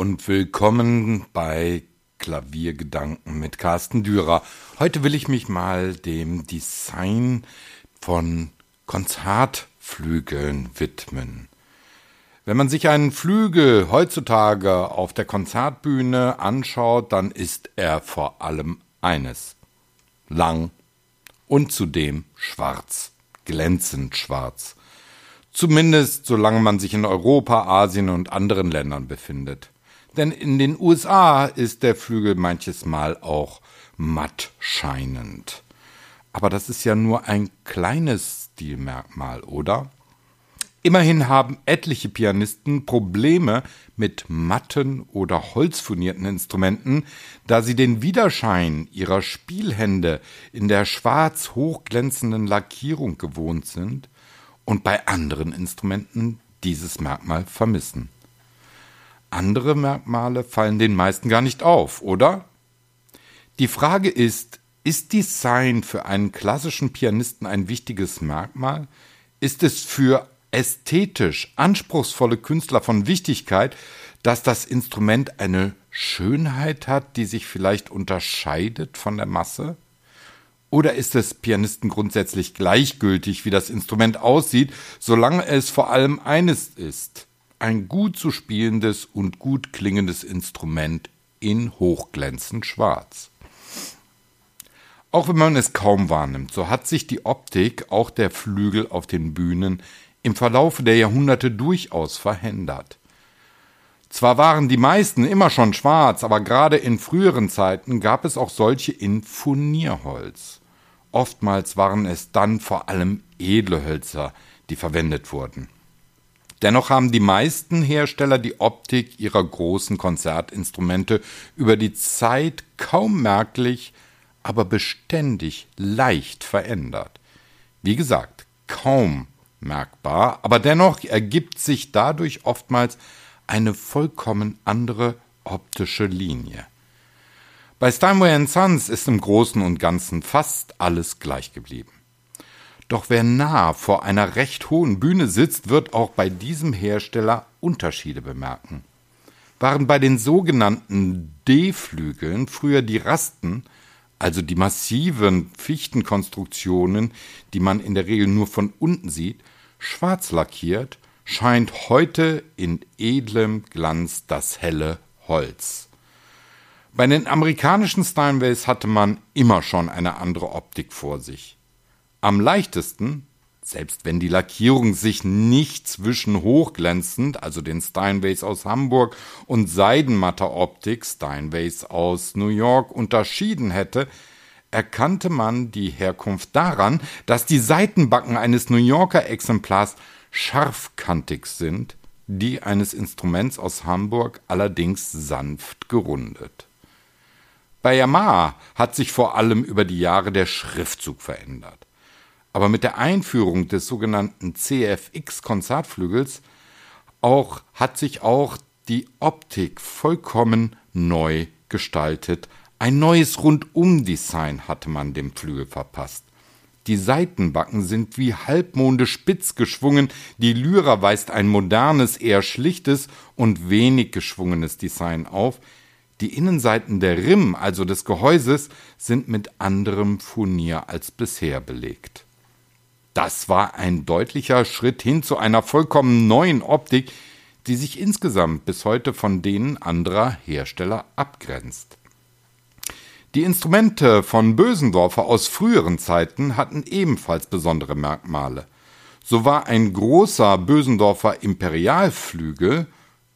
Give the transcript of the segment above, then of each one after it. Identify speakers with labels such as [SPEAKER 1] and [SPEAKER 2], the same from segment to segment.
[SPEAKER 1] Und willkommen bei Klaviergedanken mit Carsten Dürer. Heute will ich mich mal dem Design von Konzertflügeln widmen. Wenn man sich einen Flügel heutzutage auf der Konzertbühne anschaut, dann ist er vor allem eines. Lang und zudem schwarz, glänzend schwarz. Zumindest solange man sich in Europa, Asien und anderen Ländern befindet. Denn in den USA ist der Flügel manches Mal auch matt scheinend. Aber das ist ja nur ein kleines Stilmerkmal, oder? Immerhin haben etliche Pianisten Probleme mit matten oder holzfurnierten Instrumenten, da sie den Widerschein ihrer Spielhände in der schwarz hochglänzenden Lackierung gewohnt sind und bei anderen Instrumenten dieses Merkmal vermissen. Andere Merkmale fallen den meisten gar nicht auf, oder? Die Frage ist, ist Design für einen klassischen Pianisten ein wichtiges Merkmal? Ist es für ästhetisch anspruchsvolle Künstler von Wichtigkeit, dass das Instrument eine Schönheit hat, die sich vielleicht unterscheidet von der Masse? Oder ist es Pianisten grundsätzlich gleichgültig, wie das Instrument aussieht, solange es vor allem eines ist, ein gut zu spielendes und gut klingendes Instrument in hochglänzend schwarz? Auch wenn man es kaum wahrnimmt, so hat sich die Optik auch der Flügel auf den Bühnen im Verlaufe der Jahrhunderte durchaus verändert. Zwar waren die meisten immer schon schwarz, aber gerade in früheren Zeiten gab es auch solche in Furnierholz. Oftmals waren es dann vor allem edle Hölzer, die verwendet wurden. Dennoch haben die meisten Hersteller die Optik ihrer großen Konzertinstrumente über die Zeit kaum merklich, aber beständig leicht verändert. Wie gesagt, kaum merkbar, aber dennoch ergibt sich dadurch oftmals eine vollkommen andere optische Linie. Bei Steinway Sons ist im Großen und Ganzen fast alles gleich geblieben. Doch wer nah vor einer recht hohen Bühne sitzt, wird auch bei diesem Hersteller Unterschiede bemerken. Waren bei den sogenannten D-Flügeln früher die Rasten, also die massiven Fichtenkonstruktionen, die man in der Regel nur von unten sieht, schwarz lackiert, scheint heute in edlem Glanz das helle Holz. Bei den amerikanischen Steinways hatte man immer schon eine andere Optik vor sich. Am leichtesten, selbst wenn die Lackierung sich nicht zwischen hochglänzend, also den Steinways aus Hamburg, und seidenmatter Optik, Steinways aus New York, unterschieden hätte, erkannte man die Herkunft daran, dass die Seitenbacken eines New Yorker Exemplars scharfkantig sind, die eines Instruments aus Hamburg allerdings sanft gerundet. Bei Yamaha hat sich vor allem über die Jahre der Schriftzug verändert. Aber mit der Einführung des sogenannten CFX Konzertflügels auch, hat sich auch die Optik vollkommen neu gestaltet. Ein neues Rundumdesign hatte man dem Flügel verpasst. Die Seitenbacken sind wie Halbmonde spitz geschwungen, die Lyra weist ein modernes, eher schlichtes und wenig geschwungenes Design auf, die Innenseiten der Rimm, also des Gehäuses, sind mit anderem Furnier als bisher belegt. Das war ein deutlicher Schritt hin zu einer vollkommen neuen Optik, die sich insgesamt bis heute von denen anderer Hersteller abgrenzt. Die Instrumente von Bösendorfer aus früheren Zeiten hatten ebenfalls besondere Merkmale. So war ein großer Bösendorfer Imperialflügel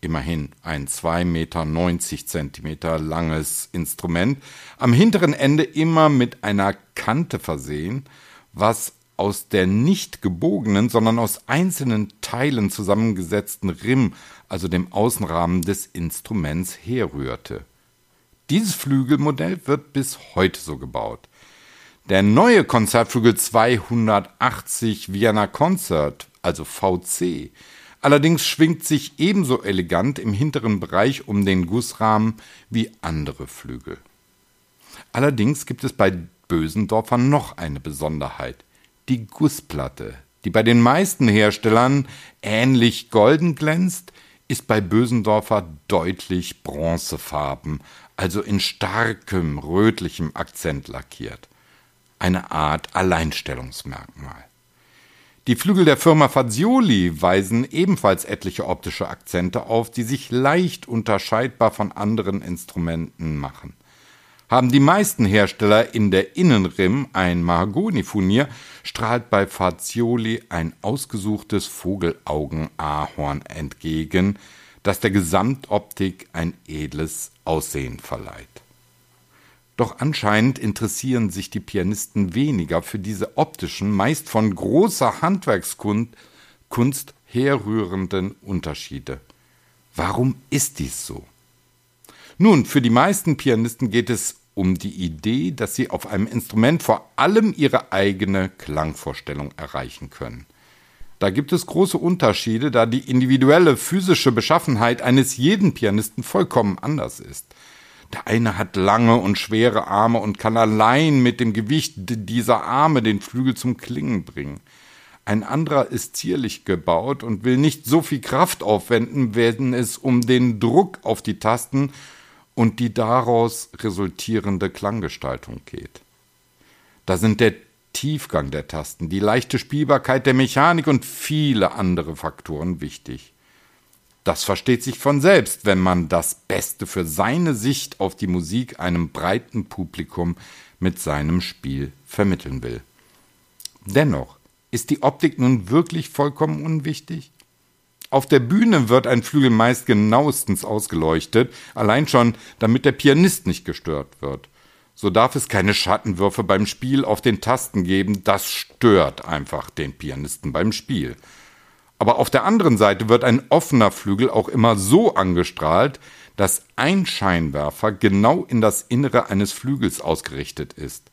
[SPEAKER 1] immerhin ein 2,90 Meter langes Instrument, am hinteren Ende immer mit einer Kante versehen, was aus der nicht gebogenen, sondern aus einzelnen Teilen zusammengesetzten Rimm, also dem Außenrahmen des Instruments, herrührte. Dieses Flügelmodell wird bis heute so gebaut. Der neue Konzertflügel 280 Vienna Concert, also VC, Allerdings schwingt sich ebenso elegant im hinteren Bereich um den Gussrahmen wie andere Flügel. Allerdings gibt es bei Bösendorfer noch eine Besonderheit. Die Gussplatte, die bei den meisten Herstellern ähnlich golden glänzt, ist bei Bösendorfer deutlich bronzefarben, also in starkem rötlichem Akzent lackiert. Eine Art Alleinstellungsmerkmal. Die Flügel der Firma Fazioli weisen ebenfalls etliche optische Akzente auf, die sich leicht unterscheidbar von anderen Instrumenten machen. Haben die meisten Hersteller in der Innenrim ein Mahagoni-Furnier, strahlt bei Fazioli ein ausgesuchtes Vogelaugen-Ahorn entgegen, das der Gesamtoptik ein edles Aussehen verleiht. Doch anscheinend interessieren sich die Pianisten weniger für diese optischen, meist von großer Handwerkskunst herrührenden Unterschiede. Warum ist dies so? Nun, für die meisten Pianisten geht es um die Idee, dass sie auf einem Instrument vor allem ihre eigene Klangvorstellung erreichen können. Da gibt es große Unterschiede, da die individuelle physische Beschaffenheit eines jeden Pianisten vollkommen anders ist. Der eine hat lange und schwere Arme und kann allein mit dem Gewicht dieser Arme den Flügel zum Klingen bringen. Ein anderer ist zierlich gebaut und will nicht so viel Kraft aufwenden, wenn es um den Druck auf die Tasten und die daraus resultierende Klanggestaltung geht. Da sind der Tiefgang der Tasten, die leichte Spielbarkeit der Mechanik und viele andere Faktoren wichtig. Das versteht sich von selbst, wenn man das Beste für seine Sicht auf die Musik einem breiten Publikum mit seinem Spiel vermitteln will. Dennoch ist die Optik nun wirklich vollkommen unwichtig? Auf der Bühne wird ein Flügel meist genauestens ausgeleuchtet, allein schon, damit der Pianist nicht gestört wird. So darf es keine Schattenwürfe beim Spiel auf den Tasten geben, das stört einfach den Pianisten beim Spiel. Aber auf der anderen Seite wird ein offener Flügel auch immer so angestrahlt, dass ein Scheinwerfer genau in das Innere eines Flügels ausgerichtet ist.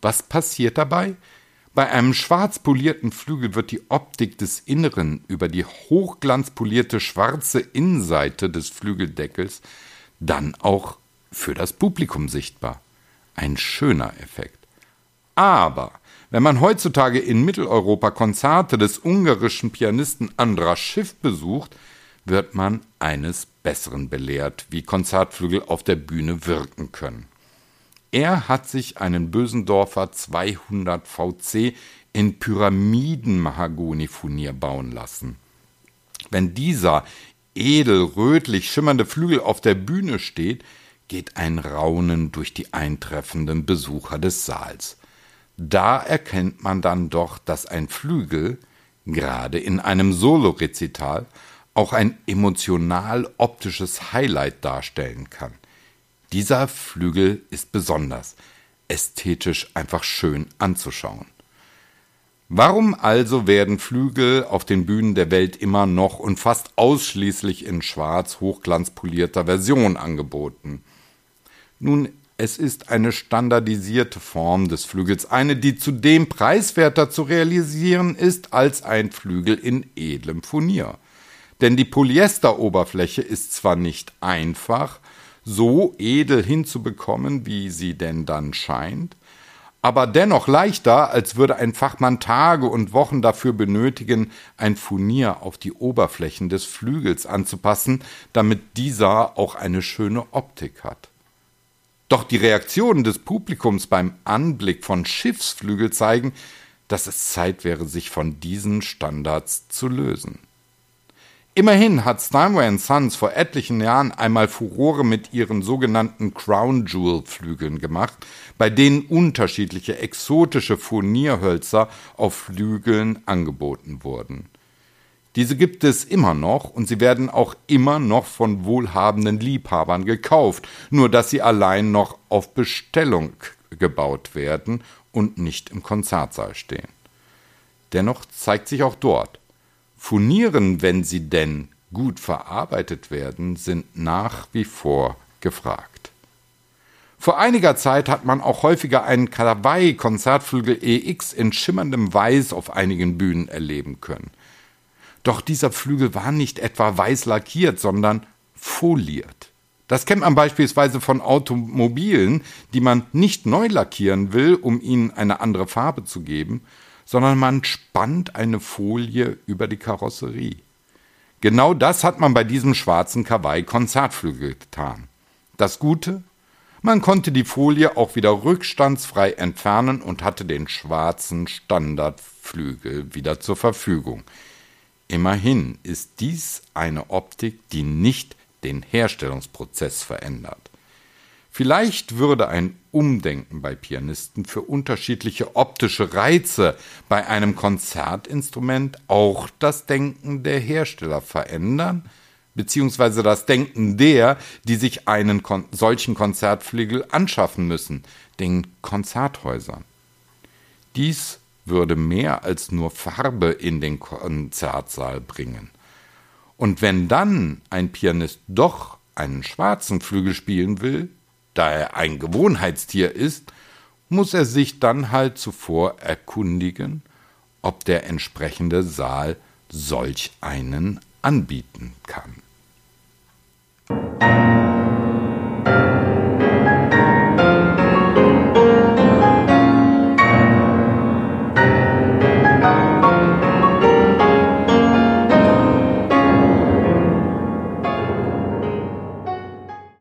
[SPEAKER 1] Was passiert dabei? Bei einem schwarz polierten Flügel wird die Optik des Inneren über die hochglanzpolierte schwarze Innenseite des Flügeldeckels dann auch für das Publikum sichtbar. Ein schöner Effekt. Aber wenn man heutzutage in Mitteleuropa Konzerte des ungarischen Pianisten Andras Schiff besucht, wird man eines Besseren belehrt, wie Konzertflügel auf der Bühne wirken können. Er hat sich einen Bösendorfer 200 VC in Pyramiden-Mahagoni-Furnier bauen lassen. Wenn dieser edel rötlich schimmernde Flügel auf der Bühne steht, geht ein Raunen durch die eintreffenden Besucher des Saals. Da erkennt man dann doch, dass ein Flügel, gerade in einem Solorezital, auch ein emotional optisches Highlight darstellen kann. Dieser Flügel ist besonders, ästhetisch einfach schön anzuschauen. Warum also werden Flügel auf den Bühnen der Welt immer noch und fast ausschließlich in schwarz hochglanzpolierter Version angeboten? Nun es ist eine standardisierte Form des Flügels, eine, die zudem preiswerter zu realisieren ist als ein Flügel in edlem Furnier. Denn die Polyesteroberfläche ist zwar nicht einfach, so edel hinzubekommen, wie sie denn dann scheint, aber dennoch leichter, als würde ein Fachmann Tage und Wochen dafür benötigen, ein Furnier auf die Oberflächen des Flügels anzupassen, damit dieser auch eine schöne Optik hat. Doch die Reaktionen des Publikums beim Anblick von Schiffsflügel zeigen, dass es Zeit wäre, sich von diesen Standards zu lösen. Immerhin hat Steinway Sons vor etlichen Jahren einmal Furore mit ihren sogenannten Crown Jewel Flügeln gemacht, bei denen unterschiedliche exotische Furnierhölzer auf Flügeln angeboten wurden. Diese gibt es immer noch und sie werden auch immer noch von wohlhabenden Liebhabern gekauft, nur dass sie allein noch auf Bestellung gebaut werden und nicht im Konzertsaal stehen. Dennoch zeigt sich auch dort, Furnieren, wenn sie denn gut verarbeitet werden, sind nach wie vor gefragt. Vor einiger Zeit hat man auch häufiger einen Kawaii Konzertflügel EX in schimmerndem Weiß auf einigen Bühnen erleben können. Doch dieser Flügel war nicht etwa weiß lackiert, sondern foliert. Das kennt man beispielsweise von Automobilen, die man nicht neu lackieren will, um ihnen eine andere Farbe zu geben, sondern man spannt eine Folie über die Karosserie. Genau das hat man bei diesem schwarzen Kawaii-Konzertflügel getan. Das Gute? Man konnte die Folie auch wieder rückstandsfrei entfernen und hatte den schwarzen Standardflügel wieder zur Verfügung. Immerhin ist dies eine Optik, die nicht den Herstellungsprozess verändert. Vielleicht würde ein Umdenken bei Pianisten für unterschiedliche optische Reize bei einem Konzertinstrument auch das Denken der Hersteller verändern, beziehungsweise das Denken der, die sich einen kon solchen Konzertflügel anschaffen müssen, den Konzerthäusern. Dies würde mehr als nur Farbe in den Konzertsaal bringen. Und wenn dann ein Pianist doch einen schwarzen Flügel spielen will, da er ein Gewohnheitstier ist, muss er sich dann halt zuvor erkundigen, ob der entsprechende Saal solch einen anbieten kann.